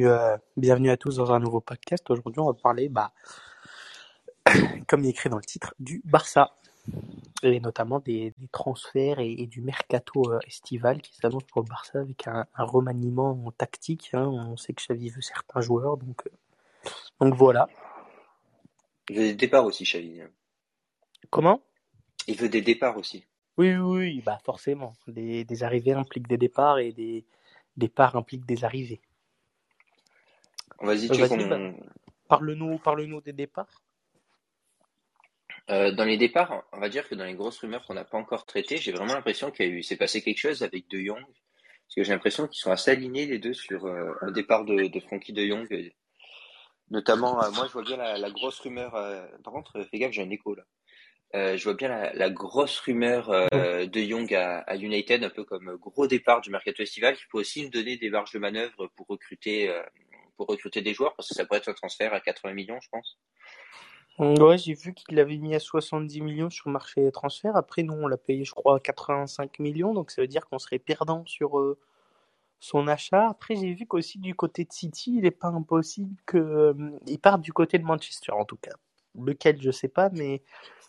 bienvenue, euh, bienvenue à tous dans un nouveau podcast. Aujourd'hui, on va parler, bah, comme il est écrit dans le titre, du Barça et notamment des, des transferts et, et du mercato euh, estival qui s'annonce pour le Barça avec un, un remaniement tactique. hein. On sait que Xavi veut certains joueurs, donc, euh, donc voilà. Il veut des départs aussi, Xavi. Comment? Il veut des départs aussi. Oui, oui, oui, bah forcément. Des, des arrivées impliquent des départs et des départs impliquent des arrivées. Vas-y, tu veux vas-y, qu'on... bah. Parle-nous, des départs. Euh, dans les départs, on va dire que dans les grosses rumeurs qu'on n'a pas encore traitées, j'ai vraiment l'impression qu'il s'est passé quelque chose avec De Jong. Parce que j'ai l'impression qu'ils sont assez alignés les deux sur euh, un départ de, de Frankie De Jong. Et Notamment, euh, moi je vois bien la, la grosse rumeur. euh, Par contre, fais gaffe, j'ai un écho là. Je vois bien la, la grosse rumeur de Young à, à United, un peu comme gros départ du mercato estival, qui peut aussi nous donner des marges de manœuvre pour recruter, pour recruter des joueurs, parce que ça pourrait être un transfert à 80 millions, je pense. Ouais, j'ai vu qu'il l'avait mis à 70 millions sur le marché des transferts. Après, nous, on l'a payé, je crois, à 85 millions. Donc, ça veut dire qu'on serait perdant sur euh, son achat. Après, j'ai vu qu'aussi du côté de City, il n'est pas impossible qu'il parte du côté de Manchester, en tout cas. Lequel, je sais pas, mais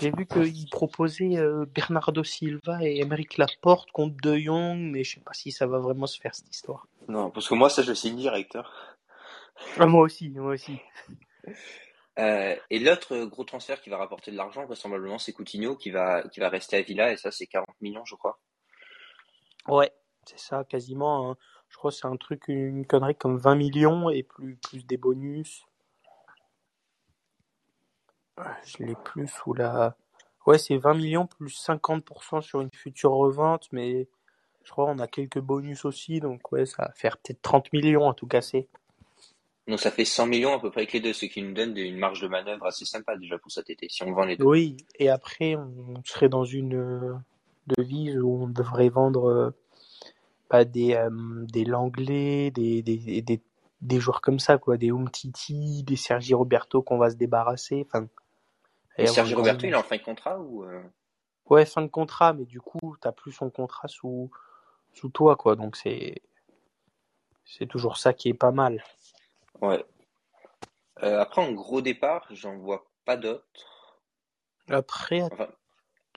j'ai vu qu'il proposait euh, Bernardo Silva et Emeric Laporte contre De Jong, mais je sais pas si ça va vraiment se faire, cette histoire. Non, parce que moi, ça, je signe direct. Ah, moi aussi, moi aussi. Euh, et l'autre gros transfert qui va rapporter de l'argent, vraisemblablement, c'est Coutinho qui va, qui va rester à Villa, et ça, c'est 40 millions, je crois. Ouais, c'est ça, quasiment. hein. Je crois que c'est un truc, une connerie comme 20 millions et plus, plus des bonus. Je l'ai plus sous la. Ouais, c'est 20 millions plus 50% sur une future revente, mais je crois qu'on a quelques bonus aussi, donc ouais, ça va faire peut-être 30 millions à tout casser. Donc ça fait 100 millions à peu près avec les deux, ce qui nous donne une marge de manœuvre assez sympa déjà pour cet été, si on vend les deux. Oui, et après, on serait dans une euh, devise où on devrait vendre euh, pas des, euh, des Langlais, des, des, des, des joueurs comme ça, quoi, des Umtiti, des Sergi Roberto qu'on va se débarrasser. Enfin, Et une Roberto, il est en fin de contrat ou euh, Ouais, fin de contrat, mais du coup, t'as plus son contrat sous, sous toi, quoi. Donc c'est, c'est toujours ça qui est pas mal. Ouais. Euh, après, en gros départ, j'en vois pas d'autres. Après, Enfin,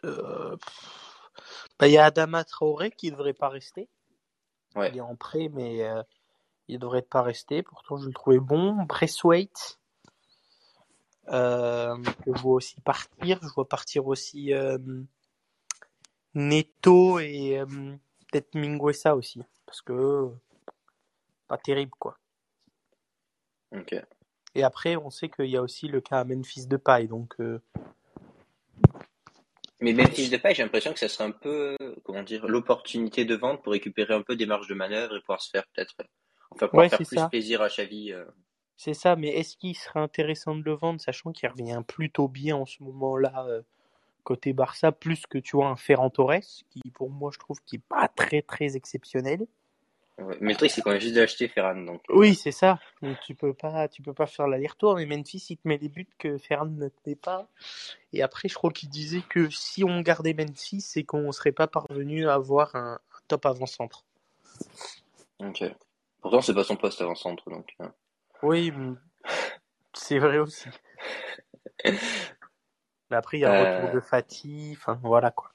euh, bah, il y a Adama Traoré qui devrait pas rester. ouais. Il est en prêt, mais euh, il devrait pas rester. Pourtant, je le trouvais bon. Braithwaite, euh, je vois aussi partir. Je vois partir aussi Neto et peut-être Minguesa aussi. Parce que pas terrible, quoi. Et après, on sait qu'il y a aussi le cas à Memphis de paille. Donc, euh, Mais fiche de paille, j'ai l'impression que ça serait un peu, comment dire, l'opportunité de vente pour récupérer un peu des marges de manœuvre et pouvoir se faire peut-être, enfin pouvoir ouais, faire plus ça. plaisir à Xavi. euh. C'est ça. Mais est-ce qu'il serait intéressant de le vendre, sachant qu'il revient plutôt bien en ce moment-là euh, côté Barça, plus que tu vois un Ferran Torres, qui pour moi, je trouve qui est pas très très exceptionnel. Ouais. Mais le truc, c'est qu'on vient juste d'acheter Ferran, donc. euh, Oui, c'est ça. Donc, tu peux pas, tu peux pas faire l'aller-retour. Mais Memphis, il te met les buts que Ferran ne te met pas. Et après, je crois qu'il disait que si on gardait Memphis, c'est qu'on serait pas parvenu à avoir un, un top avant-centre. Ok. Pourtant, c'est pas son poste avant-centre, donc. euh. Oui, c'est vrai aussi. Mais après, il y a le retour Euh, de Fatih. Enfin, voilà quoi.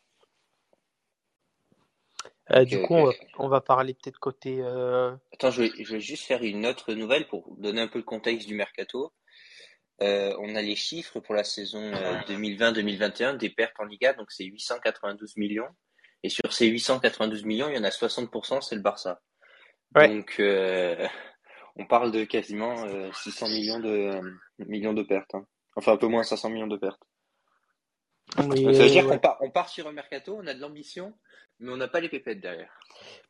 Euh, du coup, on va, on va parler peut-être côté. euh, Attends, je vais, je vais juste faire une autre nouvelle pour donner un peu le contexte du mercato. Euh, on a les chiffres pour la saison euh, 2020-2021 des pertes en Liga, donc c'est 892 millions. Et sur ces 892 millions, il y en a 60%, c'est le Barça. Ouais. Donc, euh, on parle de quasiment euh, 600 millions de, millions de pertes. hein. Enfin, un peu moins 500 millions de pertes. Mais, Donc, ça veut dire ouais. qu'on part, on part sur un mercato, on a de l'ambition, mais on n'a pas les pépettes derrière.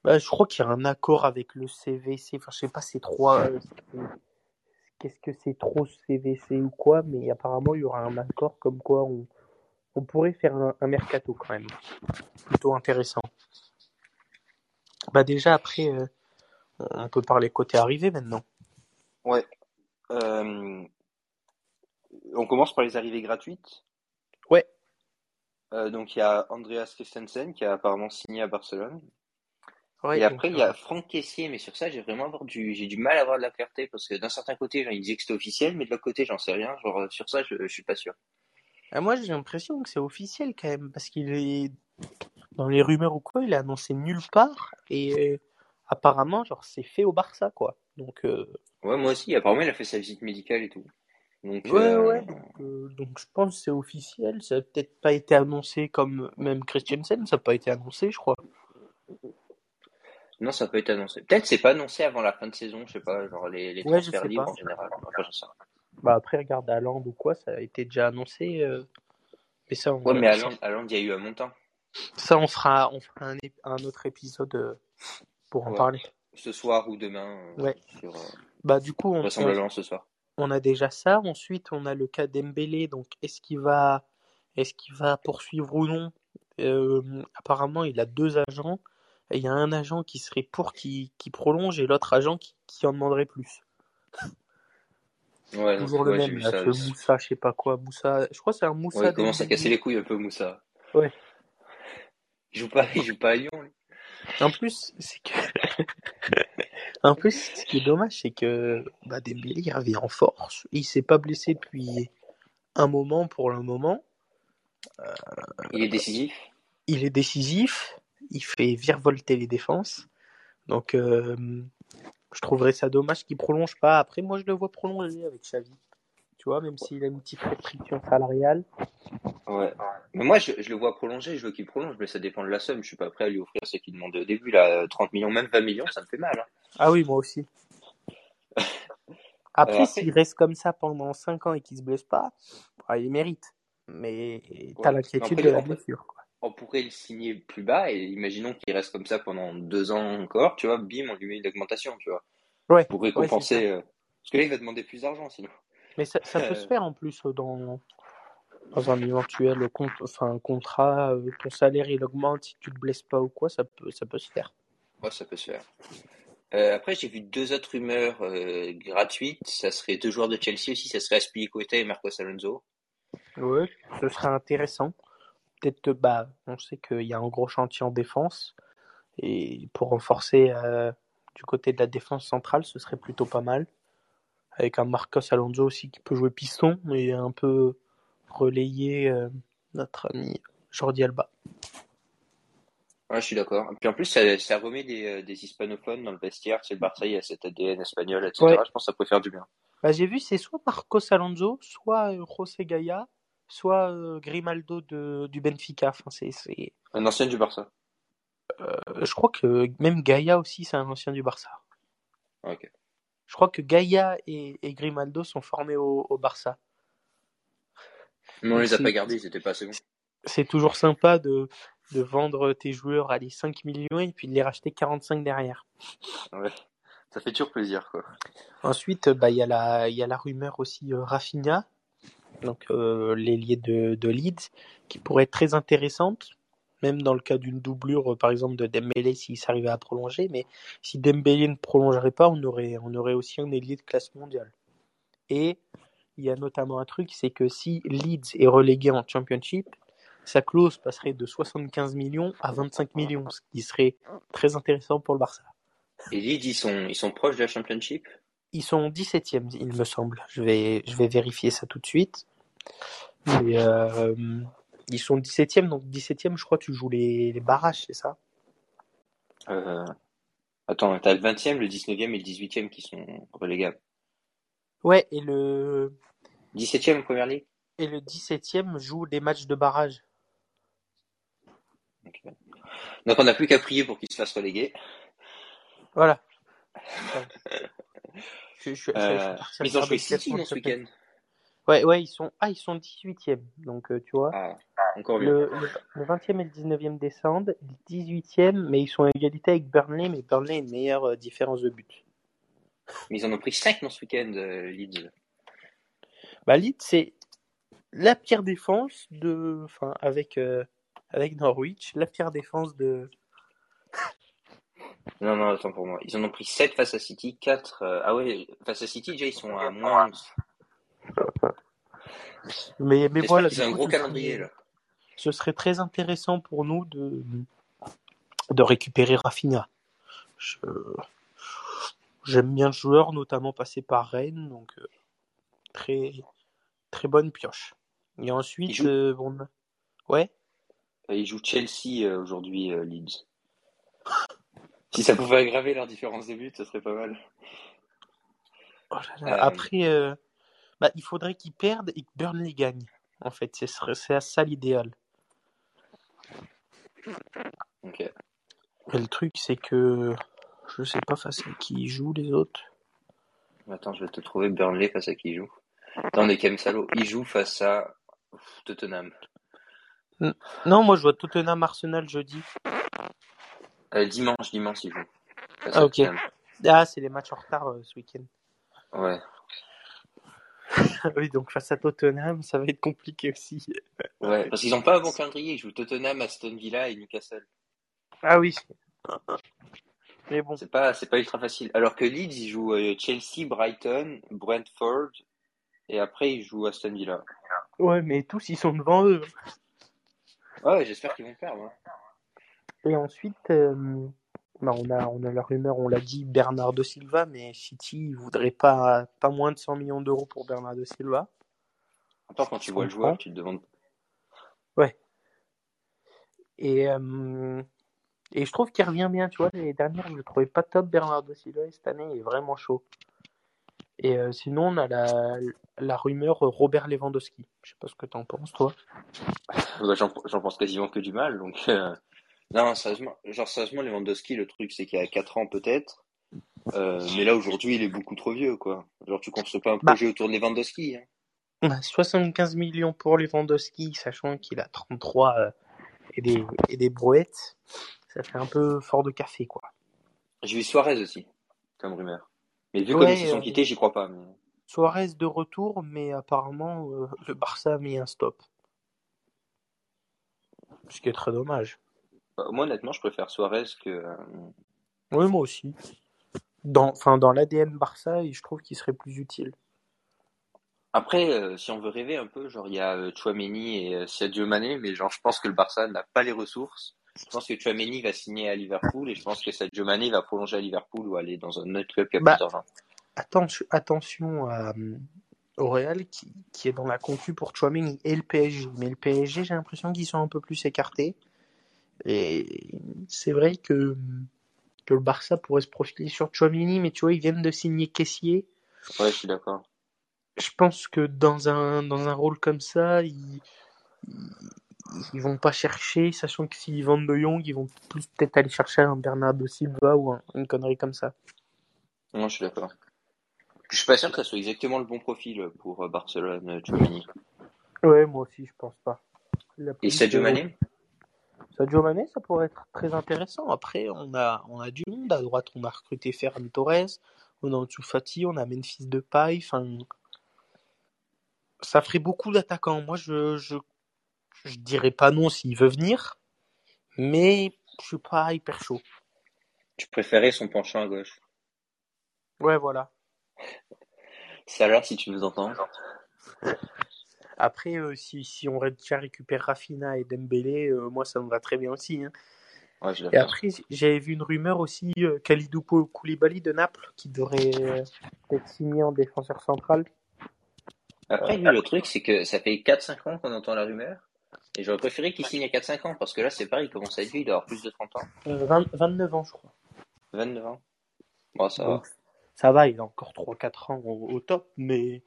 Bah, je crois qu'il y a un accord avec le CVC. Enfin, je sais pas, c'est trois. euh, Qu'est-ce que c'est trop CVC ou quoi, mais apparemment il y aura un accord comme quoi on, on pourrait faire un, un mercato quand même. Plutôt intéressant. Bah déjà après, euh, on peut parler côté arrivée maintenant. Ouais. Euh, on commence par les arrivées gratuites. Euh, donc il y a Andreas Christensen qui a apparemment signé à Barcelone. Ouais, Et après, il y a Franck Caissier, mais sur ça, j'ai vraiment avoir du, j'ai du mal à avoir de la clarté parce que d'un certain côté, genre, il disait que c'était officiel, mais de l'autre côté, j'en sais rien. Genre, sur ça, je, je suis pas sûr. Ah, moi, j'ai l'impression que c'est officiel quand même, parce qu'il est dans les rumeurs ou quoi, il a annoncé nulle part, et euh, apparemment, genre, c'est fait au Barça, quoi. Donc, euh, Ouais, moi aussi. Apparemment, il a fait sa visite médicale et tout. Donc, ouais, euh, ouais, donc, euh, donc je pense que c'est officiel. Ça a peut-être pas été annoncé comme même Christiansen, ça n'a pas été annoncé, je crois. non, ça peut être annoncé. Peut-être c'est pas annoncé avant la fin de saison, je sais pas, genre les, les Ouais, je transferts libres pas. en général. Enfin, sais. Bah après, regarde Haaland ou quoi, ça a été déjà annoncé. euh, Mais ça, on, Ouais, mais à à il y a eu un montant. ça, on fera, on fera un, un autre épisode euh, pour en Ouais. parler. Ce soir ou demain. euh, Ouais. Sur, euh, Bah du coup, on, on, vraisemblablement ce soir. On a déjà ça. Ensuite, on a le cas d'Embélé. Donc, est-ce qu'il va, est-ce qu'il va poursuivre ou non? Euh, Apparemment, il a deux agents. Et il y a un agent qui serait pour qui, qui prolonge et l'autre agent qui, qui en demanderait plus. Ouais, Toujours le ouais, même, là, ça. Moussa, je sais pas quoi. Moussa, je crois que c'est un Moussa. Ouais, il commence à casser les couilles un peu, Moussa. Ouais. Il joue pas, il joue pas à Lyon, lui. En plus, c'est que. en plus, ce qui est dommage, c'est que bah, Dembélé il revient en force. Il s'est pas blessé depuis un moment pour le moment. Il est décisif. Il est décisif. Il fait virevolter les défenses. Donc, euh, je trouverais ça dommage qu'il prolonge pas. Après, moi, je le vois prolonger avec Xavi. Tu vois, même s'il a une petite restriction salariale. Ouais. Mais moi, je, je le vois prolonger, je veux qu'il prolonge, mais ça dépend de la somme. Je suis pas prêt à lui offrir ce qu'il demande au début, là, 30 millions, même 20 millions, ça me fait mal. Hein. Ah oui, moi aussi. Après, s'il reste comme ça pendant 5 ans et qu'il se blesse pas, bah, il mérite. Mais t'as Ouais. l'inquiétude de la blessure. On pourrait le signer plus bas et imaginons qu'il reste comme ça pendant deux ans encore, tu vois, bim, on lui met une augmentation, tu vois, Ouais. pour récompenser. euh, parce que là, il va demander plus d'argent sinon. Mais ça, ça peut Euh. se faire en plus dans, dans un éventuel compte, enfin, contrat. euh, ton salaire il augmente si tu te blesses pas ou quoi, ça peut, ça peut se faire. Ouais, ça peut se faire. Euh, après, j'ai vu deux autres rumeurs euh, gratuites. Ça serait deux joueurs de Chelsea aussi, ça serait Aspilicueta et Marcos Alonso. Ouais, ce serait intéressant. Peut-être bah, on sait qu'il y a un gros chantier en défense et pour renforcer euh, du côté de la défense centrale, ce serait plutôt pas mal. Avec un Marcos Alonso aussi qui peut jouer piston et un peu relayer euh, notre ami Jordi Alba. Ouais, je suis d'accord. Et puis en plus, ça, ça remet des, euh, des hispanophones dans le vestiaire. Sais, le Barça, il y a cet ADN espagnol, etc. Ouais. Je pense que ça peut faire du bien. Bah, j'ai vu, c'est soit Marcos Alonso, soit euh, José Gaia, soit Grimaldo de, du Benfica. Enfin, c'est, c'est, Un ancien du Barça. euh, je crois que même Gaia aussi, c'est un ancien du Barça. Ok. Je crois que Gaia et, et Grimaldo sont formés au, au Barça. Mais on les a pas gardés, ils étaient pas assez bons. C'est toujours sympa de, de vendre tes joueurs à les 5 millions et puis de les racheter 45 derrière. Ouais. Ça fait toujours plaisir, quoi. Ensuite, bah, il y a la, il y a la rumeur aussi euh, Rafinha, donc euh, l'ailier de, de Leeds, qui pourrait être très intéressante, même dans le cas d'une doublure, euh, par exemple, de Dembélé s'il s'arrivait à prolonger. Mais si Dembélé ne prolongerait pas, on aurait, on aurait aussi un ailier de classe mondiale. Et il y a notamment un truc, c'est que si Leeds est relégué en Championship, sa clause passerait de 75 millions à 25 millions, ce qui serait très intéressant pour le Barça. Et Leeds, ils sont, ils sont proches de la Championship? Ils sont 17e, il me semble. Je vais, je vais vérifier ça tout de suite. Mais, euh, ils sont 17e, donc 17e, je crois tu joues les, les barrages, c'est ça? Euh... Attends, t'as le 20e, le 19e et le 18e qui sont relégables. Ouais, et le, 17e en première ligue et le 17e joue les matchs de barrage. Donc on n'a plus qu'à prier pour qu'ils se fassent reléguer. Voilà. Je- je- je- Euh, je- ils ont joué City ce week-end. Ouais, ouais, ils sont, ah, ils sont 18e. Donc, euh, tu vois, Ah, encore mieux. le, le, le 20e et le 19e descendent, le 18e, mais ils sont à égalité avec Burnley, mais Burnley a une meilleure euh, différence de but. Mais ils en ont pris 5 dans ce week-end, Leeds. Bah, Leeds, c'est la pire défense de, enfin, avec, euh, avec Norwich, la pire défense de, Non, non, attends pour moi. Ils en ont pris 7 face à City, 4... euh, Ah ouais, face à City, déjà ils sont à moins 11. mais, mais voilà. ont un gros ce calendrier, serait- là. Ce serait très intéressant pour nous de, de récupérer Rafinha. Je... J'aime bien le joueur, notamment passé par Rennes, donc euh, très très bonne pioche. Et ensuite, joue- euh, bon, ouais. Euh, Ils jouent Chelsea euh, aujourd'hui, Leeds. Si ça pouvait aggraver leur différence de but, ce serait pas mal. Oh là là. Euh, Après, euh, bah, il faudrait qu'ils perdent et que Burnley gagne. En fait, c'est à ça l'idéal. Le truc, c'est que je sais pas face à qui ils jouent les autres. Attends, je vais te trouver Burnley face à qui ils jouent. Quand même salaud. Ils jouent face à Tottenham. Non, moi je vois Tottenham Arsenal jeudi. Euh, dimanche, dimanche, jouent. Face Ah, ok. Ah, c'est les matchs en retard euh, ce week-end. Ouais. oui, donc face à Tottenham, ça va être compliqué aussi. Ouais. Parce qu'ils ont pas un bon calendrier. Ils jouent Tottenham, Aston Villa et Newcastle. Ah oui. Mais bon, C'est pas, c'est pas ultra facile. Alors que Leeds, ils jouent euh, Chelsea, Brighton, Brentford. Et après, ils jouent Aston Villa. ouais, mais tous ils sont devant eux. Ouais, j'espère qu'ils vont perdre. hein. Et ensuite, euh, bah, on a on a la rumeur, on l'a dit, Bernardo Silva, mais City il voudrait pas pas moins de 100 millions d'euros pour Bernardo Silva. Attends, quand tu vois le joueur, tu te demandes. Et euh, et je trouve qu'il revient bien, tu vois. L'année dernière, je le trouvais pas top Bernardo Silva, et cette année, il est vraiment chaud. Et euh, sinon, on a la, la rumeur Robert Lewandowski. Je sais pas ce que t'en penses, toi. Bah, j'en, j'en pense quasiment que du mal. Donc, euh, non, sérieusement, genre, sérieusement, Lewandowski, le truc, c'est qu'il y a 4 ans peut-être. Euh, mais là, aujourd'hui, il est beaucoup trop vieux, quoi. Genre, tu construis pas un Bah. projet autour de Lewandowski. Hein. On a 75 millions pour Lewandowski, sachant qu'il a 33 euh, et des, et des brouettes. Ça fait un peu fort de café, quoi. J'ai vu Suarez aussi, comme rumeur. Mais vu Ouais, comme ils se sont euh, quittés, j'y crois pas. Mais... Suarez de retour, mais apparemment, euh, le Barça a mis un stop. Ce qui est très dommage. Bah, moi, honnêtement, je préfère Suarez que. euh, Oui, moi aussi. Dans, enfin, dans l'ADN Barça, je trouve qu'il serait plus utile. Après, euh, si on veut rêver un peu, genre, il y a Chouameni et Sadio Mané, mais genre, je pense que le Barça n'a pas les ressources. Je pense que Chouameni va signer à Liverpool et je pense que Sadio Mané va prolonger à Liverpool ou aller dans un autre club qui a Bah, plus. Attention, attention à, euh, au Real qui, qui est dans la concu pour Chouameni et le PSG. Mais le PSG, j'ai l'impression qu'ils sont un peu plus écartés. Et c'est vrai que, que le Barça pourrait se profiler sur Chouameni, mais tu vois, ils viennent de signer Caissier. Ouais, je suis d'accord. Je pense que dans un, dans un rôle comme ça, ils, ils, vont pas chercher, sachant que s'ils vendent De Jong, ils vont plus peut-être aller chercher un Bernardo Silva ou un- une connerie comme ça. Non, je suis d'accord. Je suis pas sûr que ça soit exactement le bon profil pour euh, Barcelone, euh, Chouameni. Ouais, moi aussi, je pense pas. Et Sadio euh, Mané? Sadio Mané, ça pourrait être très intéressant. Après, on a, on a du monde. À droite, on a recruté Ferran Torres. On a Ansu Fati, on a Memphis Depay. Enfin, ça ferait beaucoup d'attaquants. Moi, je, je, je dirais pas non s'il veut venir, mais je suis pas hyper chaud. Tu préférais son penchant à gauche. Ouais, voilà. Salah, si tu nous entends. Après, euh, si, si on récupère Rafinha et Dembélé, euh, moi, ça me va très bien aussi. hein. Ouais, je suis Et après, j'avais vu une rumeur aussi, euh, Koulibaly de Naples, qui devrait euh, être signé en défenseur central. Après, lui, le truc, c'est que ça fait 4-5 ans qu'on entend la rumeur. Et j'aurais préféré qu'il signe à 4-5 ans, parce que là, c'est pareil, il commence à être vieux, il doit avoir plus de 30 ans. Euh, 20 29 ans, je crois. 29 ans. Bon, ça va. Ça va, il a encore 3-4 ans au, au top, mais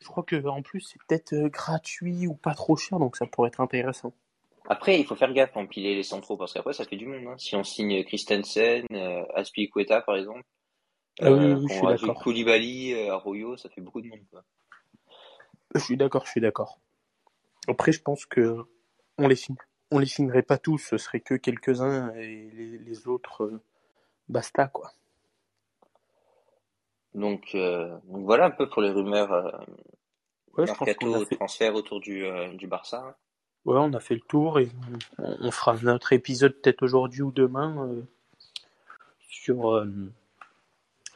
je crois que en plus, c'est peut-être euh, gratuit ou pas trop cher, donc ça pourrait être intéressant. Après, il faut faire gaffe à empiler les centraux, parce qu'après, ça fait du monde. hein. Si on signe Christensen, euh, Aspilicueta, par exemple, Ah oui, euh, oui, je qu'on suis rajoute d'accord. Koulibaly, euh, Arroyo, ça fait beaucoup de monde, quoi. Je suis d'accord, je suis d'accord. Après, je pense que on les signe. On les signerait pas tous, ce serait que quelques-uns et les, les autres, euh, basta, quoi. Donc, euh, donc voilà un peu pour les rumeurs euh, Ouais, je pense qu'on mercato, a fait, transfert autour du, euh, du Barça. hein. ouais, on a fait le tour et on, on fera notre épisode peut-être aujourd'hui ou demain euh, sur, euh,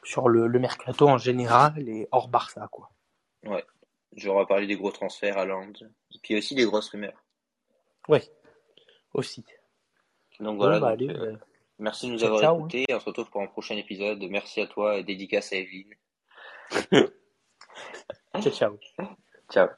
sur le, le mercato en général et hors Barça, quoi. Ouais. J'aurais parlé des gros transferts à Land. Et puis aussi des grosses rumeurs. Ouais, aussi. Donc Bon, voilà. bah, donc, allez, euh, euh, Merci de nous Ciao, avoir ciao. écoutés. On se retrouve pour un prochain épisode. Merci à toi et dédicace à Evelyne. Ciao, ciao. Ciao.